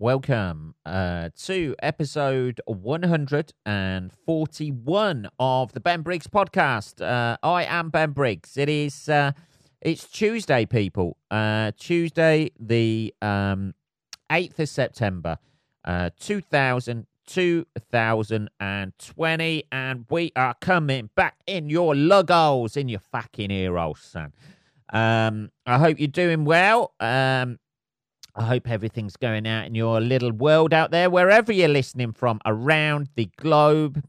welcome uh, to episode 141 of the Ben Briggs podcast. Uh, I am Ben Briggs. It is uh, it's Tuesday, people. Uh, Tuesday, the um, 8th of September, uh, 2000, 2020, and we are coming back in your lugos, in your fucking ear holes, son. Um, I hope you're doing well. Um, I hope everything's going out in your little world out there, wherever you're listening from around the globe,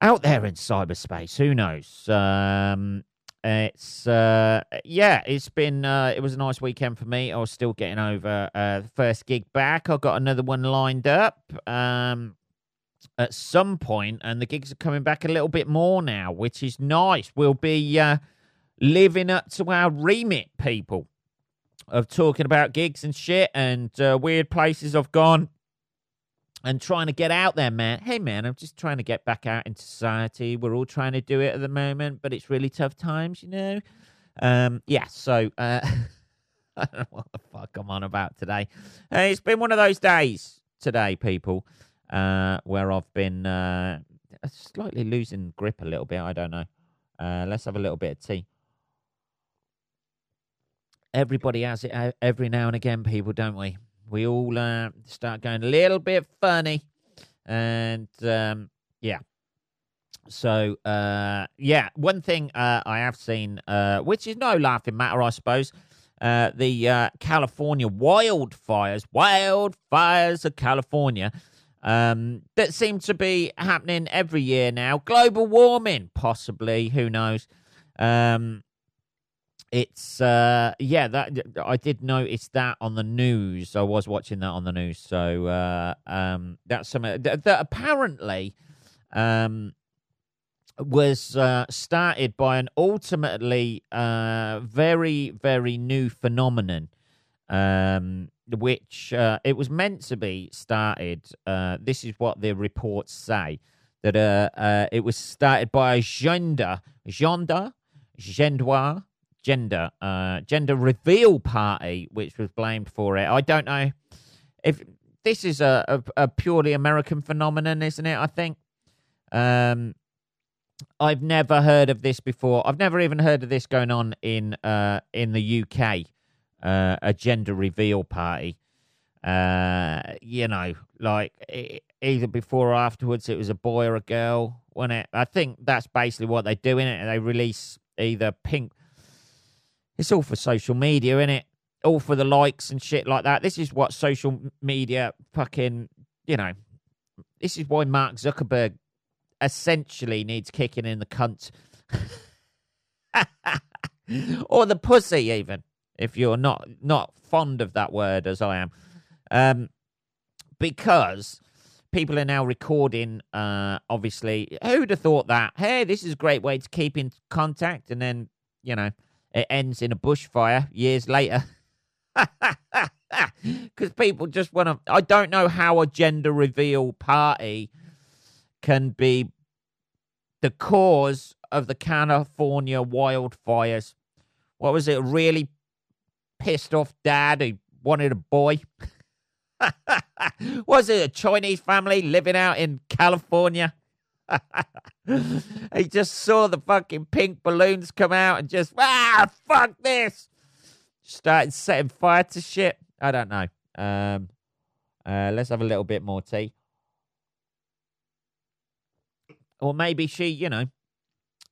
out there in cyberspace. Who knows? Um, it's uh, yeah, it's been uh, it was a nice weekend for me. I was still getting over uh, the first gig back. I've got another one lined up um, at some point, and the gigs are coming back a little bit more now, which is nice. We'll be uh, living up to our remit, people, of talking about gigs and shit and uh, weird places I've gone and trying to get out there, man. Hey, man, I'm just trying to get back out into society. We're all trying to do it at the moment, but it's really tough times, you know? Um, yeah, so uh, I don't know what the fuck I'm on about today. It's been one of those days today, people, uh, where I've been uh, slightly losing grip a little bit. I don't know. Uh, let's have a little bit of tea. Everybody has it uh, every now and again, people, don't we? We all uh, start going a little bit funny, and um, yeah. So uh, yeah, one thing uh, I have seen, uh, which is no laughing matter, I suppose, uh, the California wildfires, wildfires of California, um, that seem to be happening every year now. Global warming, possibly, who knows? Um, it's uh yeah that i did notice that on the news. I was watching that on the news so uh um that's something that, that apparently um was uh started by an ultimately uh very very new phenomenon um which uh it was meant to be started uh this is what the reports say that uh, uh it was started by a gender gender gendois gender uh, gender reveal party, which was blamed for it. I don't know if this is a, a, a purely American phenomenon, isn't it? I think. Um, I've never heard of this before. I've never even heard of this going on in uh, in the UK. Uh, a gender reveal party. Uh, you know, like either before or afterwards, it was a boy or a girl. When it, I think that's basically what they do in it. They release either pink it's all for social media, isn't it? All for the likes and shit like that. This is what social media fucking, you know, this is why Mark Zuckerberg essentially needs kicking in the cunt. or the pussy, even, if you're not not fond of that word as I am. Um, because people are now recording uh obviously who'd have thought that hey this is a great way to keep in contact and then you know it ends in a bushfire years later. Because people just want to. I don't know how a gender reveal party can be the cause of the California wildfires. What was it? Really pissed off dad who wanted a boy? was it a Chinese family living out in California? he just saw the fucking pink balloons come out and just ah fuck this. Started setting fire to shit. I don't know. Um, uh, let's have a little bit more tea. Or maybe she, you know,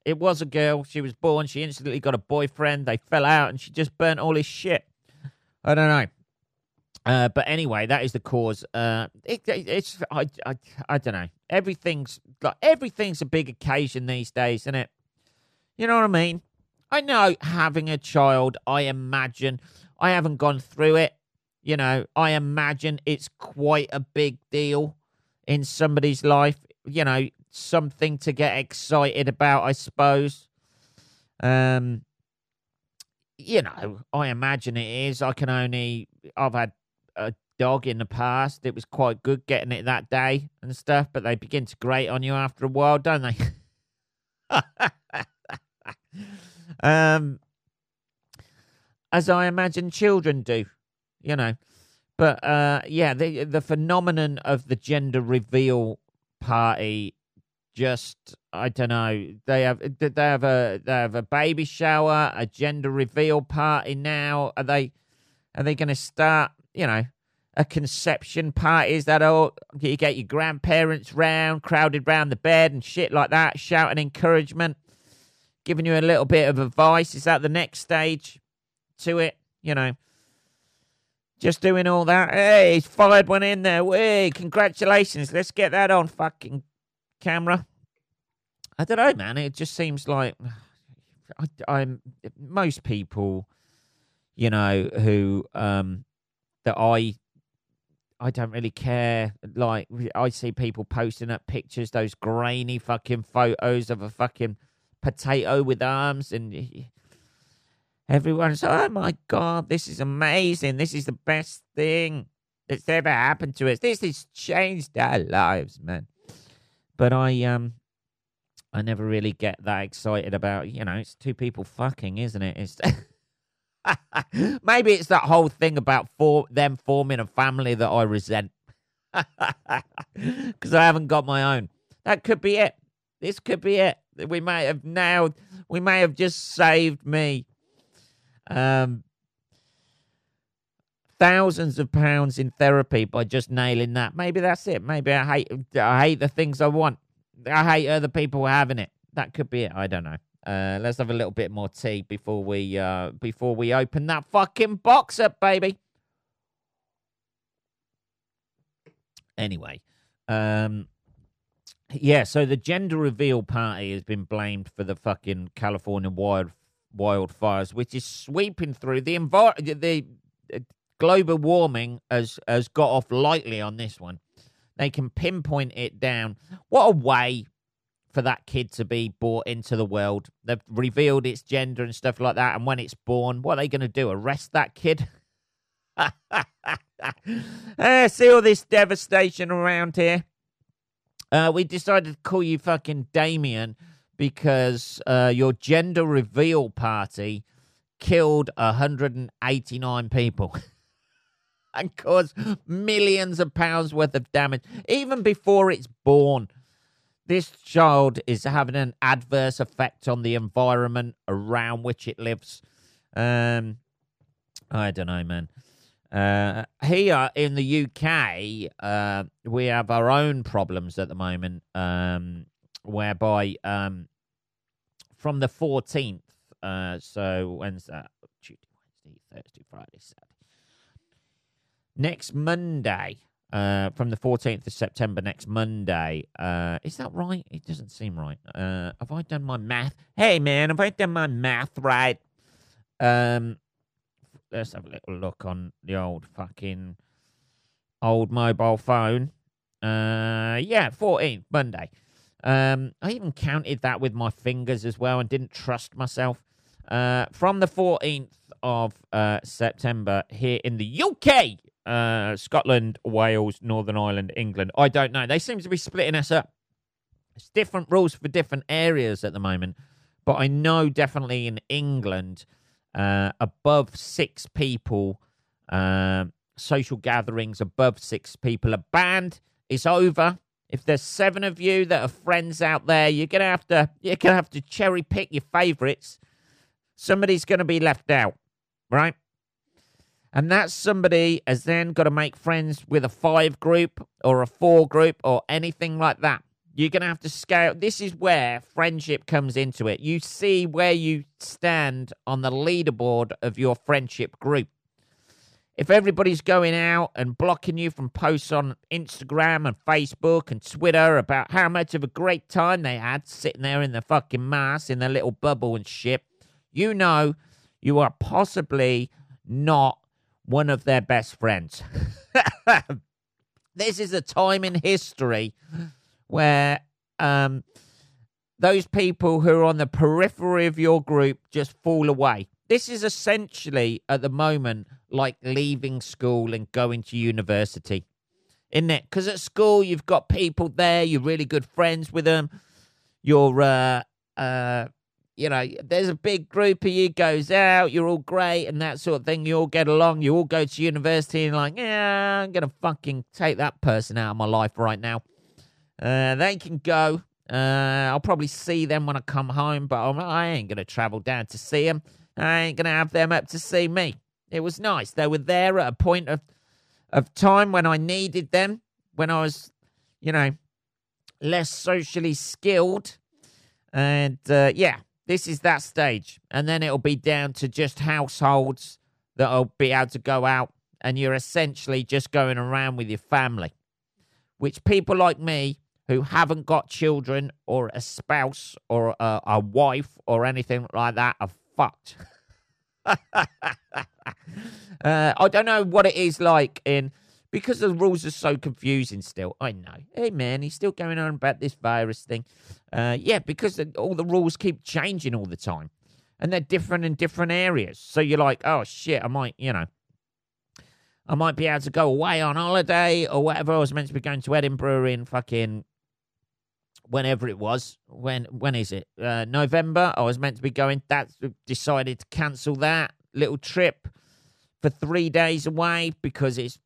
it was a girl. She was born. She instantly got a boyfriend. They fell out, and she just burnt all his shit. I don't know. Uh, but anyway, that is the cause. Uh, it, it, it's I, I I don't know. Everything's like everything's a big occasion these days, isn't it? You know what I mean? I know having a child. I imagine I haven't gone through it. You know, I imagine it's quite a big deal in somebody's life. You know, something to get excited about, I suppose. Um, you know, I imagine it is. I can only I've had a dog in the past. It was quite good getting it that day and stuff, but they begin to grate on you after a while, don't they? um, as I imagine children do, you know. But uh, yeah, the the phenomenon of the gender reveal party just I don't know. They have they have a they have a baby shower, a gender reveal party now. Are they are they going to start? You know, a conception party? Is that all? You get your grandparents round, crowded round the bed and shit like that, shouting encouragement, giving you a little bit of advice. Is that the next stage to it? You know, just doing all that. Hey, he's fired one in there. Hey, congratulations. Let's get that on fucking camera. I don't know, man. It just seems like I, am most people, you know, who um that I I don't really care. Like I see people posting up pictures, those grainy fucking photos of a fucking potato with arms, and everyone's oh my god, this is amazing. This is the best thing that's ever happened to us. This has changed our lives, man. But I um I never really get that excited about, you know, it's two people fucking, isn't it? It's maybe it's that whole thing about for them forming a family that I resent because I haven't got my own. That could be it. This could be it. We may have now. We may have just saved me. Um, thousands of pounds in therapy by just nailing that. Maybe that's it. Maybe I hate. I hate the things I want. I hate other people having it. That could be it. I don't know. Uh, let's have a little bit more tea before we uh, before we open that fucking box up, baby. Anyway, um, yeah. So the gender reveal party has been blamed for the fucking California wild wildfires, which is sweeping through the environment. The uh, global warming has has got off lightly on this one. They can pinpoint it down. What a way for that kid to be brought into the world. They've revealed its gender and stuff like that. And when it's born, what are they going to do? Arrest that kid? uh, see all this devastation around here? Uh, we decided to call you fucking Damien because uh, your gender reveal party killed 189 people. and cause millions of pounds worth of damage even before it's born. This child is having an adverse effect on the environment around which it lives. Um, I don't know, man. Uh, here in the UK, uh, we have our own problems at the moment, um, whereby um, from the 14th, uh, so Wednesday, Tuesday, Wednesday, Thursday, Friday, Saturday next Monday, uh, from the 14th of September, next Monday. Uh, is that right? It doesn't seem right. Uh, have I done my math? Hey, man, have I done my math right? Um, let's have a little look on the old fucking old mobile phone. Uh, yeah, 14th, Monday. Um, I even counted that with my fingers as well and didn't trust myself. Uh, from the 14th of uh, September here in the UK, uh, Scotland, Wales, Northern Ireland, England. I don't know. They seem to be splitting us up. It's different rules for different areas at the moment. But I know definitely in England, uh, above six people, uh, social gatherings above six people are banned. It's over. If there's seven of you that are friends out there, you're gonna have to you're gonna have to cherry pick your favourites. Somebody's gonna be left out, right? And that somebody has then got to make friends with a five group or a four group or anything like that. You're going to have to scale. This is where friendship comes into it. You see where you stand on the leaderboard of your friendship group. If everybody's going out and blocking you from posts on Instagram and Facebook and Twitter about how much of a great time they had sitting there in the fucking mass in their little bubble and shit, you know you are possibly not one of their best friends. this is a time in history where um, those people who are on the periphery of your group just fall away. This is essentially, at the moment, like leaving school and going to university, isn't it? Because at school, you've got people there, you're really good friends with them, you're uh, uh, you know, there's a big group of you goes out, you're all great and that sort of thing. You all get along, you all go to university and like, yeah, I'm gonna fucking take that person out of my life right now. Uh, they can go. Uh, I'll probably see them when I come home, but I'm, I ain't gonna travel down to see them. I ain't gonna have them up to see me. It was nice. They were there at a point of of time when I needed them, when I was, you know, less socially skilled. And uh, yeah, this is that stage. And then it'll be down to just households that'll be able to go out and you're essentially just going around with your family, which people like me who haven't got children or a spouse or a, a wife or anything like that are fucked. uh, I don't know what it is like in because the rules are so confusing still. I know. Hey, man, he's still going on about this virus thing. Uh, yeah, because all the rules keep changing all the time. And they're different in different areas. So you're like, oh, shit, I might, you know, I might be able to go away on holiday or whatever. I was meant to be going to Edinburgh in fucking whenever it was. When when is it? Uh, November. I was meant to be going. That's decided to cancel that little trip for three days away because it's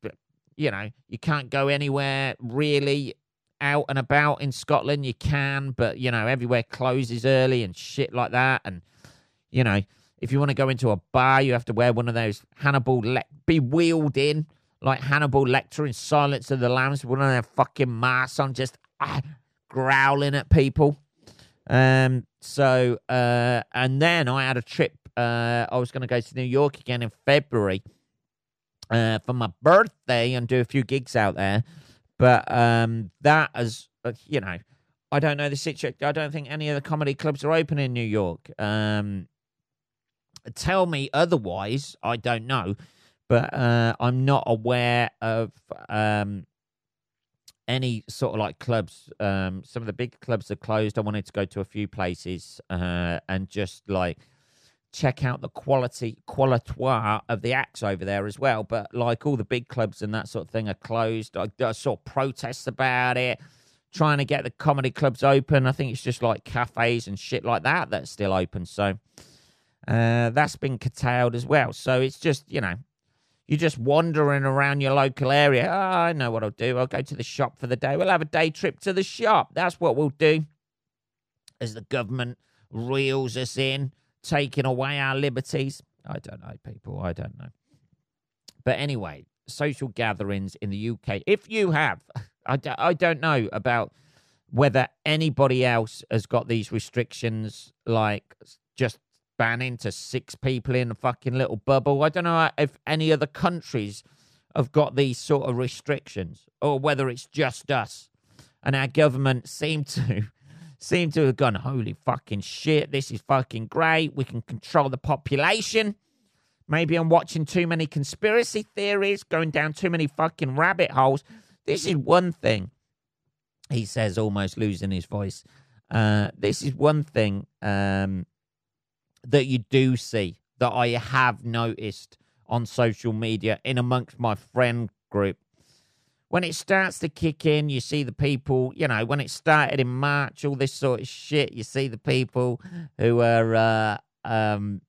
you know, you can't go anywhere really out and about in Scotland. You can, but you know, everywhere closes early and shit like that. And you know, if you want to go into a bar, you have to wear one of those Hannibal Le- be wheeled in like Hannibal Lecter in Silence of the Lambs, one of their fucking masks on, just ah, growling at people. Um. So, uh, and then I had a trip. Uh, I was going to go to New York again in February uh, for my birthday and do a few gigs out there. But um, that as uh, you know, I don't know the situation. I don't think any of the comedy clubs are open in New York. Um, tell me otherwise. I don't know, but uh, I'm not aware of um, any sort of like clubs. Um, some of the big clubs are closed. I wanted to go to a few places uh, and just like check out the quality qualitoire of the acts over there as well. But like all the big clubs and that sort of thing are closed. I, I saw protests about it, trying to get the comedy clubs open. I think it's just like cafes and shit like that that's still open. So uh, that's been curtailed as well. So it's just you know. You're just wandering around your local area. Oh, I know what I'll do. I'll go to the shop for the day. We'll have a day trip to the shop. That's what we'll do. As the government reels us in taking away our liberties. I don't know, people. I don't know. But anyway, social gatherings in the UK. If you have, I d- I don't know about whether anybody else has got these restrictions, like just banning to six people in a fucking little bubble. I don't know if any other countries have got these sort of restrictions or whether it's just us. And our government seem to seem to have gone, holy fucking shit, this is fucking great. We can control the population. Maybe I'm watching too many conspiracy theories, going down too many fucking rabbit holes. This is one thing, he says, almost losing his voice. Uh, this is one thing um, that you do see that I have noticed on social media in amongst my friend group when it starts to kick in, you see the people, you know, when it started in March, all this sort of shit, you see the people who are, uh, um,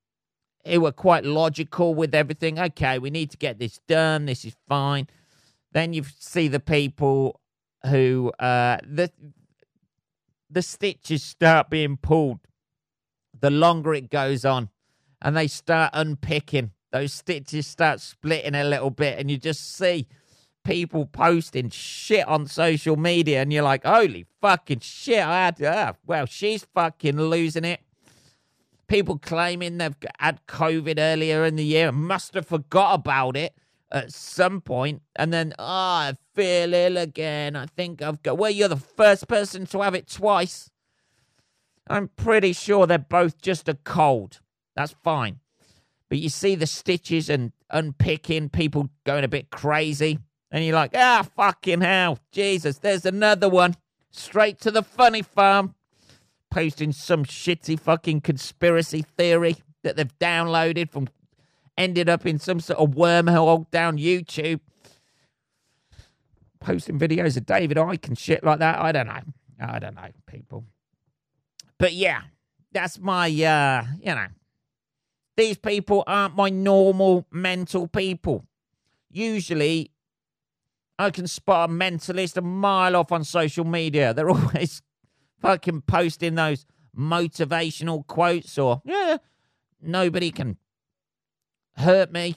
who were quite logical with everything. Okay, we need to get this done. This is fine. Then you see the people who, uh, the, the stitches start being pulled the longer it goes on and they start unpicking. Those stitches start splitting a little bit, and you just see people posting shit on social media, and you're like, holy fucking shit, I had, uh, well, she's fucking losing it. People claiming they've had COVID earlier in the year must have forgot about it at some point, and then, oh, I feel ill again. I think I've got, well, you're the first person to have it twice. I'm pretty sure they're both just a cold. That's fine. But you see the stitches and unpicking, people going a bit crazy. And you're like, ah, fucking hell. Jesus, there's another one. Straight to the funny farm. Posting some shitty fucking conspiracy theory that they've downloaded from, ended up in some sort of wormhole down YouTube. Posting videos of David Icke and shit like that. I don't know. I don't know, people. But yeah, that's my uh you know these people aren't my normal mental people. Usually I can spot a mentalist a mile off on social media. They're always fucking posting those motivational quotes or yeah, nobody can hurt me.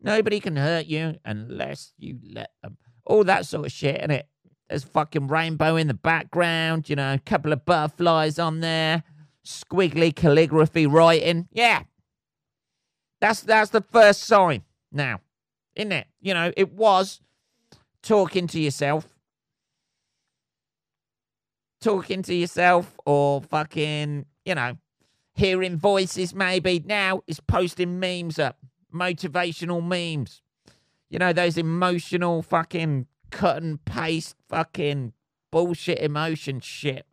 Nobody can hurt you unless you let them. All that sort of shit, and it. There's fucking rainbow in the background, you know, a couple of butterflies on there, squiggly calligraphy writing. Yeah. That's that's the first sign now. Isn't it? You know, it was talking to yourself. Talking to yourself or fucking, you know, hearing voices maybe. Now is posting memes up, motivational memes. You know, those emotional fucking cut and paste fucking bullshit emotion shit.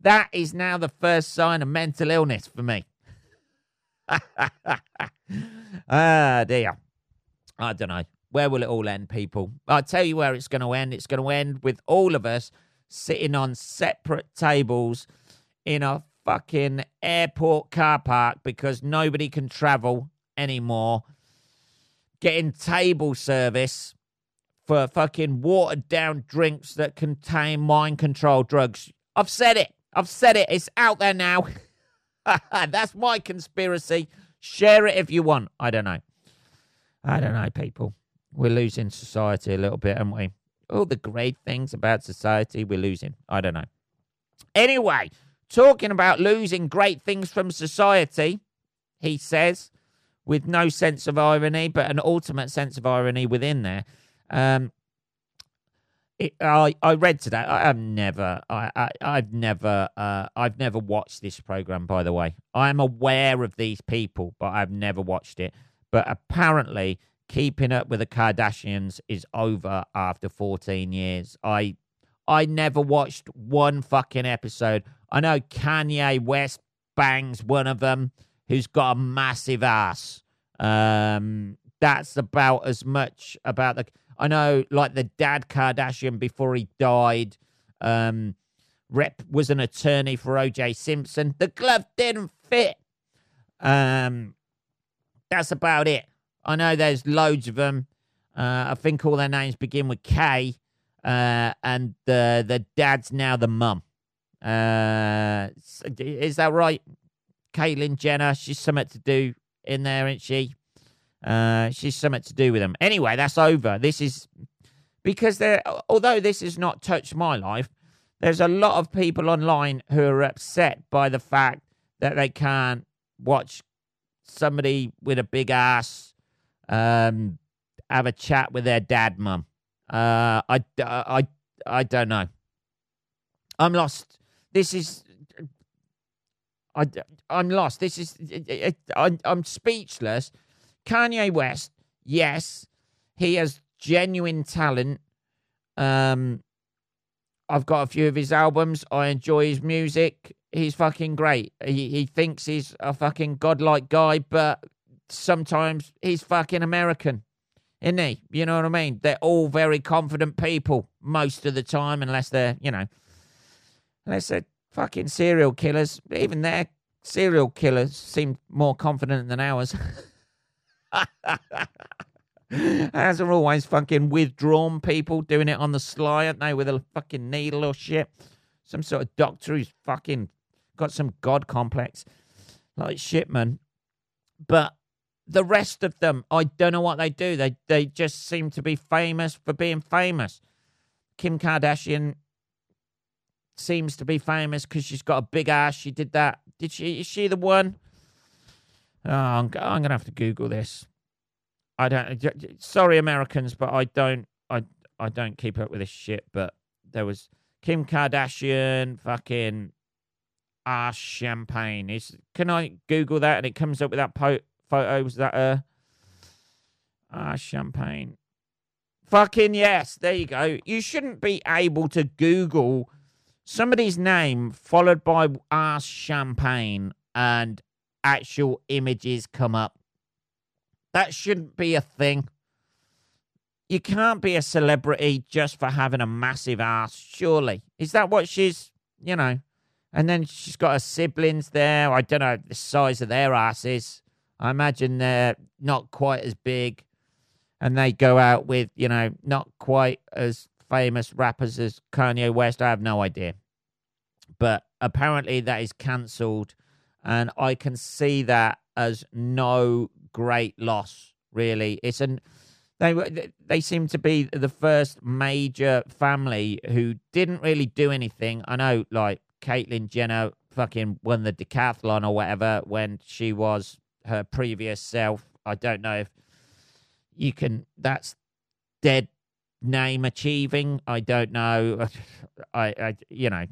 That is now the first sign of mental illness for me. ah, dear. I don't know. Where will it all end, people? I'll tell you where it's going to end. It's going to end with all of us sitting on separate tables in a fucking airport car park because nobody can travel anymore. Getting table service for fucking watered down drinks that contain mind control drugs. I've said it. I've said it. It's out there now. That's my conspiracy. Share it if you want. I don't know. I don't know, people. We're losing society a little bit, aren't we? All the great things about society we're losing. I don't know. Anyway, talking about losing great things from society, he says, with no sense of irony, but an ultimate sense of irony within there. Um, it, I I read today. I have never I, I I've never uh I've never watched this program. By the way, I am aware of these people, but I've never watched it. But apparently, keeping up with the Kardashians is over after 14 years. I I never watched one fucking episode. I know Kanye West bangs one of them who's got a massive ass. Um, that's about as much about the. I know, like the dad Kardashian before he died, um, rep was an attorney for O.J. Simpson. The glove didn't fit. Um, that's about it. I know there's loads of them. Uh, I think all their names begin with K, uh, and the the dad's now the mum. Uh, is that right? Caitlyn Jenner. She's something to do in there, isn't she? Uh, she's something to do with them. Anyway, that's over. This is because there. Although this has not touched my life, there's a lot of people online who are upset by the fact that they can't watch somebody with a big ass um, have a chat with their dad, mum. Uh, I, I, I don't know. I'm lost. This is. I, I'm lost. This is. I, I'm speechless Kanye West, yes, he has genuine talent. Um, I've got a few of his albums. I enjoy his music. He's fucking great. He he thinks he's a fucking godlike guy, but sometimes he's fucking American, isn't he? You know what I mean? They're all very confident people most of the time, unless they're you know, unless they're fucking serial killers. Even their serial killers seem more confident than ours. As are always fucking withdrawn people doing it on the sly, aren't they, with a fucking needle or shit? Some sort of doctor who's fucking got some god complex. Like shit, man. But the rest of them, I don't know what they do. They they just seem to be famous for being famous. Kim Kardashian seems to be famous because she's got a big ass. She did that. Did she? Is she the one? Oh, I'm, I'm gonna have to Google this. I don't. Sorry, Americans, but I don't. I I don't keep up with this shit. But there was Kim Kardashian, fucking ass champagne. Is can I Google that and it comes up with that po- photo? Was that a ass ah, champagne? Fucking yes. There you go. You shouldn't be able to Google somebody's name followed by ass champagne and actual images come up. That shouldn't be a thing. You can't be a celebrity just for having a massive ass, surely. Is that what she's, you know? And then she's got her siblings there. I don't know the size of their asses. I imagine they're not quite as big. And they go out with, you know, not quite as famous rappers as Kanye West. I have no idea. But apparently that is cancelled. And I can see that as no great loss, really. It's an they they seem to be the first major family who didn't really do anything. I know, like Caitlyn Jenner fucking won the decathlon or whatever when she was her previous self. I don't know if you can. That's dead name achieving. I don't know. I, I, you know,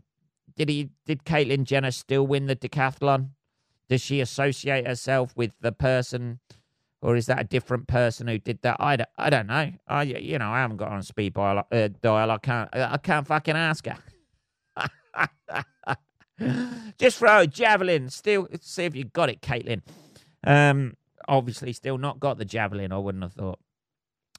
did he? Did Caitlyn Jenner still win the decathlon? Does she associate herself with the person, or is that a different person who did that? I don't, I don't know. I, you know, I haven't got on speed dial. Uh, dial. I can't. I can't fucking ask her. Just throw a javelin. Still, see if you got it, Caitlyn. Um, obviously, still not got the javelin. I wouldn't have thought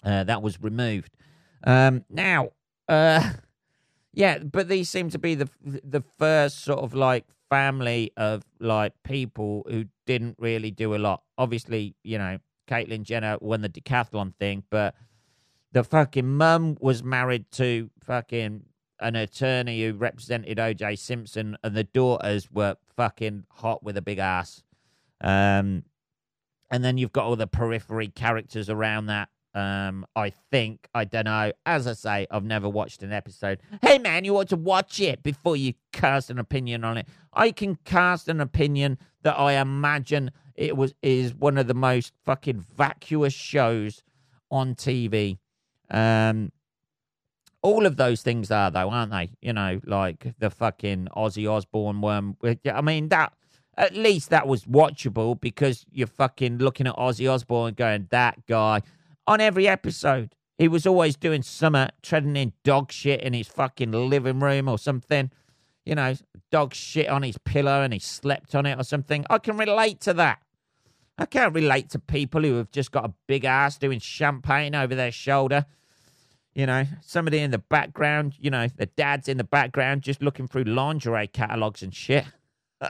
uh, that was removed. Um, now, uh, yeah, but these seem to be the the first sort of like family of like people who didn't really do a lot. Obviously, you know, Caitlyn Jenner won the decathlon thing, but the fucking mum was married to fucking an attorney who represented OJ Simpson, and the daughters were fucking hot with a big ass. Um, and then you've got all the periphery characters around that. Um, I think I don't know. As I say, I've never watched an episode. Hey man, you ought to watch it before you cast an opinion on it. I can cast an opinion that I imagine it was is one of the most fucking vacuous shows on TV. Um, all of those things are though, aren't they? You know, like the fucking Ozzy Osbourne one. I mean, that at least that was watchable because you're fucking looking at Ozzy Osbourne going, that guy. On every episode, he was always doing summer, treading in dog shit in his fucking living room or something. You know, dog shit on his pillow and he slept on it or something. I can relate to that. I can't relate to people who have just got a big ass doing champagne over their shoulder you know, somebody in the background, you know, the dad's in the background just looking through lingerie catalogs and shit.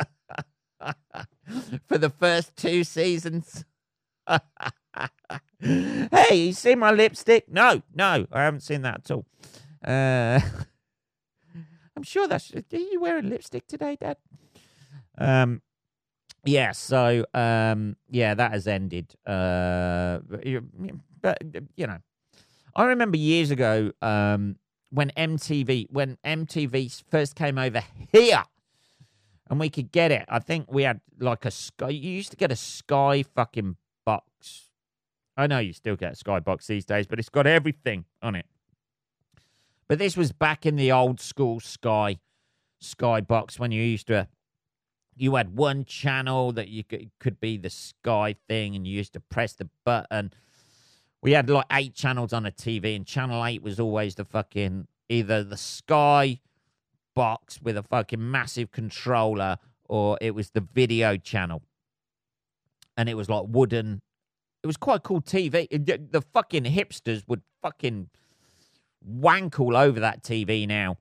For the first two seasons. hey, you see my lipstick? No, no, I haven't seen that at all. Uh, I'm sure that's. Are you wearing lipstick today, Dad? Um, yeah. So, um, yeah, that has ended. Uh, but you know, I remember years ago um, when MTV when MTV first came over here, and we could get it. I think we had like a sky. You used to get a Sky fucking box. I know you still get a Sky box these days, but it's got everything on it. But this was back in the old school Sky Sky box when you used to. You had one channel that you could, could be the Sky thing, and you used to press the button we had like eight channels on a TV, and channel eight was always the fucking either the Sky box with a fucking massive controller, or it was the video channel, and it was like wooden. It was quite cool TV. The fucking hipsters would fucking wank all over that TV now.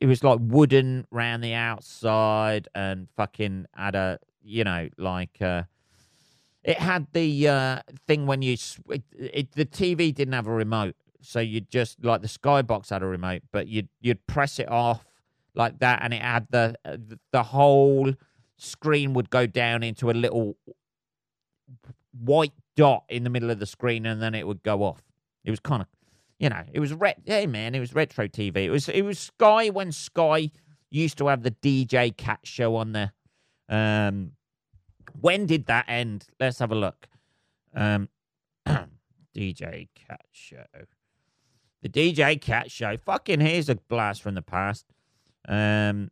It was like wooden round the outside and fucking had a, you know, like uh, it had the uh, thing when you it, it, the TV didn't have a remote, so you just like the Skybox had a remote, but you'd you'd press it off like that, and it had the the whole screen would go down into a little white dot in the middle of the screen, and then it would go off. It was kind of, you know, it was ret. Hey man, it was retro TV. It was it was Sky when Sky used to have the DJ Kat show on there. Um, when did that end? Let's have a look. Um, DJ Kat Show. The DJ Kat Show. Fucking here's a blast from the past. Um,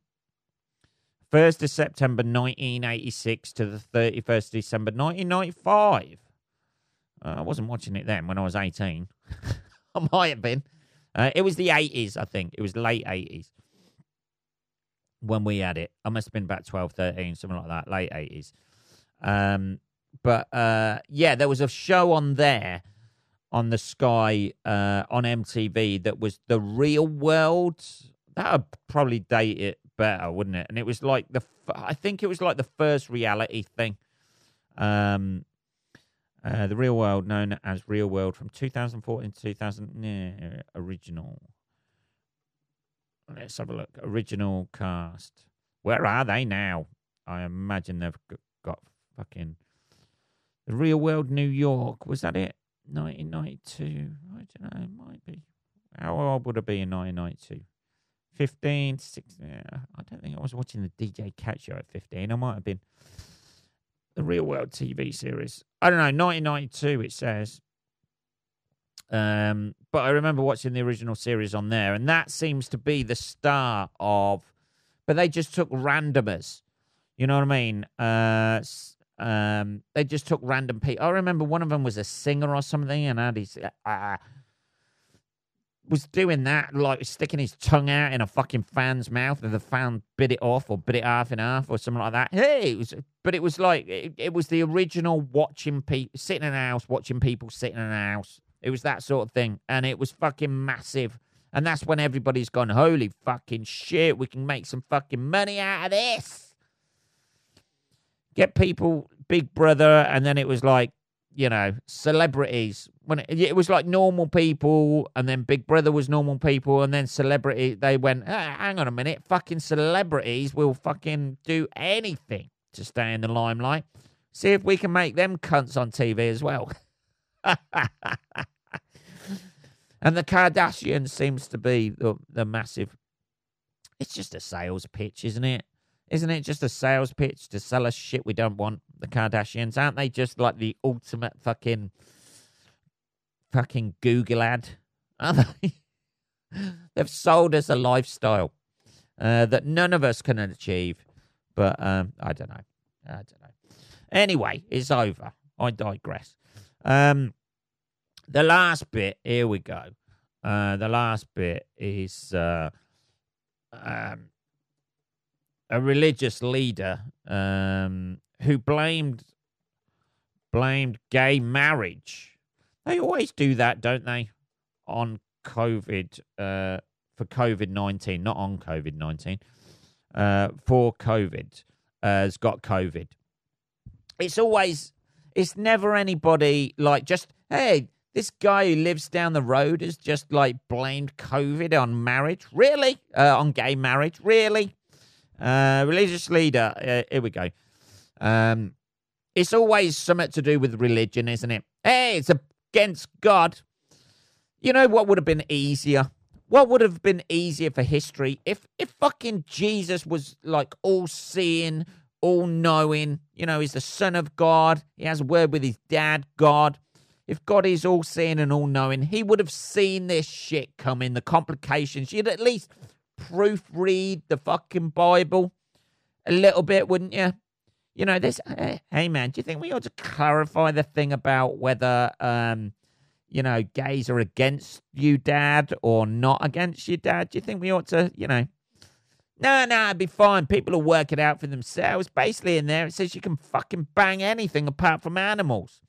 1st of September 1986 to the 31st of December 1995. Uh, I wasn't watching it then when I was 18. I might have been. Uh, it was the 80s, I think. It was late 80s when we had it. I must have been about 12, 13, something like that, late 80s. Um, but uh, yeah, there was a show on there on the Sky uh, on MTV that was the Real World. That would probably date it better, wouldn't it? And it was like the, I think it was like the first reality thing. Um, uh, the real world, known as Real World, from 2014 to 2000, yeah, original. Let's have a look. Original cast. Where are they now? I imagine they've got fucking the Real World New York. Was that it? 1992. I don't know. It might be. How old would I be in 1992? 15, 16. I don't think I was watching the DJ Kat show at 15. I might have been the Real World TV series. I don't know, 1992 it says. Um, but I remember watching the original series on there, and that seems to be the start of. But they just took randomers, you know what I mean? Uh, um, they just took random people. I remember one of them was a singer or something, and had his uh, was doing that, like sticking his tongue out in a fucking fan's mouth, and the fan bit it off or bit it half in half or something like that. Hey, it was, but it was like it, it was the original watching people sitting in a house, watching people sitting in a house. It was that sort of thing, and it was fucking massive. And that's when everybody's gone, holy fucking shit, we can make some fucking money out of this. Get people Big Brother, and then it was like you know, celebrities. When it, it, was like normal people, and then Big Brother was normal people, and then celebrity. They went, ah, hang on a minute, fucking celebrities will fucking do anything to stay in the limelight. See if we can make them cunts on TV as well. and the Kardashians seems to be the, the massive. It's just a sales pitch, isn't it? Isn't it just a sales pitch to sell us shit we don't want? The Kardashians aren't they just like the ultimate fucking fucking Google ad? Are they? They've sold us a lifestyle uh, that none of us can achieve. But um, I don't know. I don't know. Anyway, it's over. I digress. Um, the last bit. Here we go. Uh, the last bit is uh, um, a religious leader um, who blamed blamed gay marriage. They always do that, don't they? On COVID uh, for COVID nineteen, not on COVID nineteen. Uh, for COVID uh, has got COVID. It's always, it's never anybody like just hey, this guy who lives down the road has just like blamed COVID on marriage. Really? Uh, on gay marriage? Really? Uh, religious leader. Uh, here we go. Um, it's always something to do with religion, isn't it? Hey, it's against God. You know what would have been easier? What would have been easier for history if if fucking Jesus was like all seeing, all knowing, you know, he's the son of God. He has a word with his dad, God. If God is all seeing and all knowing, he would have seen this shit coming, the complications. You'd at least proofread the fucking Bible a little bit, wouldn't you? You know, this. Hey, man, do you think we ought to clarify the thing about whether, um, you know, gays are against you, dad, or not against you, dad? Do you think we ought to, you know? No, no, it'd be fine. People will work it out for themselves. Basically, in there, it says you can fucking bang anything apart from animals.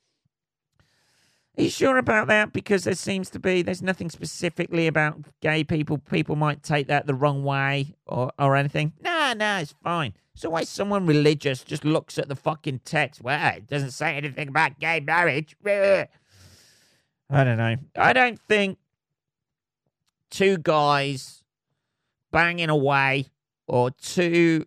Are you sure about that? Because there seems to be there's nothing specifically about gay people. People might take that the wrong way or or anything. No, no, it's fine. So why someone religious just looks at the fucking text? Well, it doesn't say anything about gay marriage. I don't know. I don't think two guys banging away or two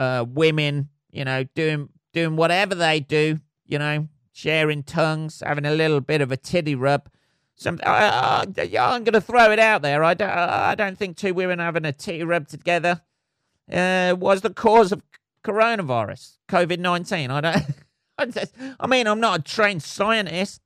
uh, women, you know, doing doing whatever they do, you know, sharing tongues, having a little bit of a titty rub. Some, uh, I'm going to throw it out there. I don't, I don't think two women having a titty rub together uh, was the cause of coronavirus, COVID 19. I don't. I mean, I'm not a trained scientist.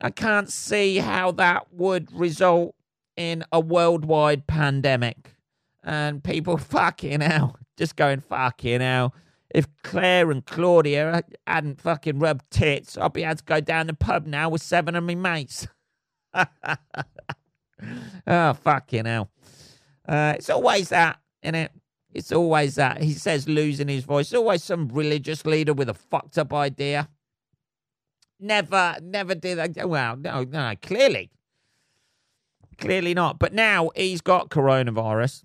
I can't see how that would result in a worldwide pandemic and people fucking hell, just going fucking hell if Claire and Claudia hadn't fucking rubbed tits, I'd be able to go down the pub now with seven of my mates. oh, fucking hell. Uh, it's always that, isn't it? It's always that. He says losing his voice. It's always some religious leader with a fucked up idea. Never, never did that. Well, no, no, clearly. Clearly not. But now he's got coronavirus.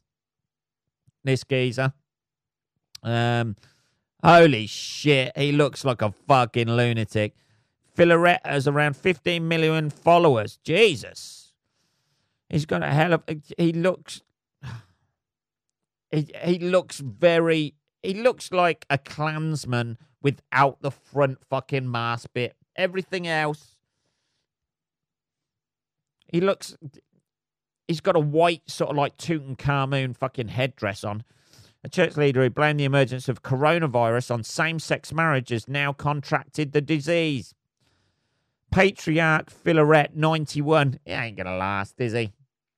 this geezer. Um, holy shit, he looks like a fucking lunatic. Filaret has around 15 million followers. Jesus. He's got a hell of. He looks. He, he looks very. He looks like a Klansman without the front fucking mask bit. Everything else. He looks. He's got a white, sort of like Tutankhamun fucking headdress on. A church leader who blamed the emergence of coronavirus on same sex marriages now contracted the disease. Patriarch Filaret, 91. He ain't going to last, is he?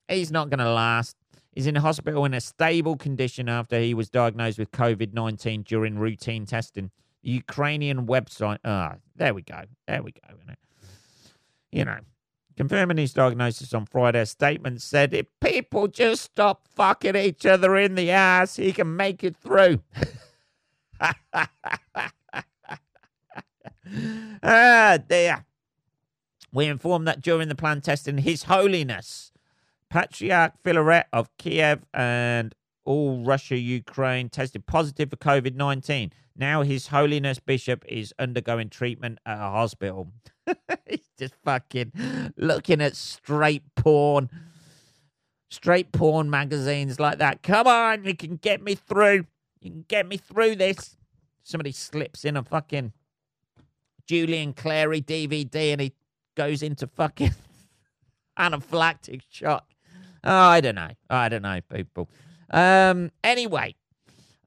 He's not going to last. He's in hospital in a stable condition after he was diagnosed with COVID 19 during routine testing. Ukrainian website. Ah, there we go. There we go. You know, confirming his diagnosis on Friday, a statement said if people just stop fucking each other in the ass, he can make it through. ah, dear. We informed that during the planned testing, His Holiness Patriarch Filaret of Kiev and all Russia, Ukraine tested positive for COVID 19. Now His Holiness Bishop is undergoing treatment at a hospital. He's just fucking looking at straight porn, straight porn magazines like that. Come on, you can get me through. You can get me through this. Somebody slips in a fucking Julian Clary DVD and he goes into fucking anaphylactic shock. Oh, I don't know. I don't know, people. Um, anyway,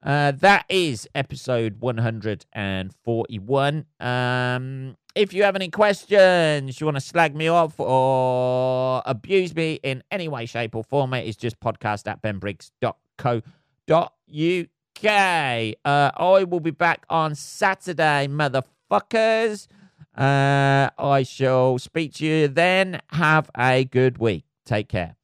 uh, that is episode 141. Um, if you have any questions, you want to slag me off or abuse me in any way, shape, or form, it's just podcast at benbriggs.co.uk. Uh, I will be back on Saturday, motherfuckers. Uh, I shall speak to you then. Have a good week. Take care.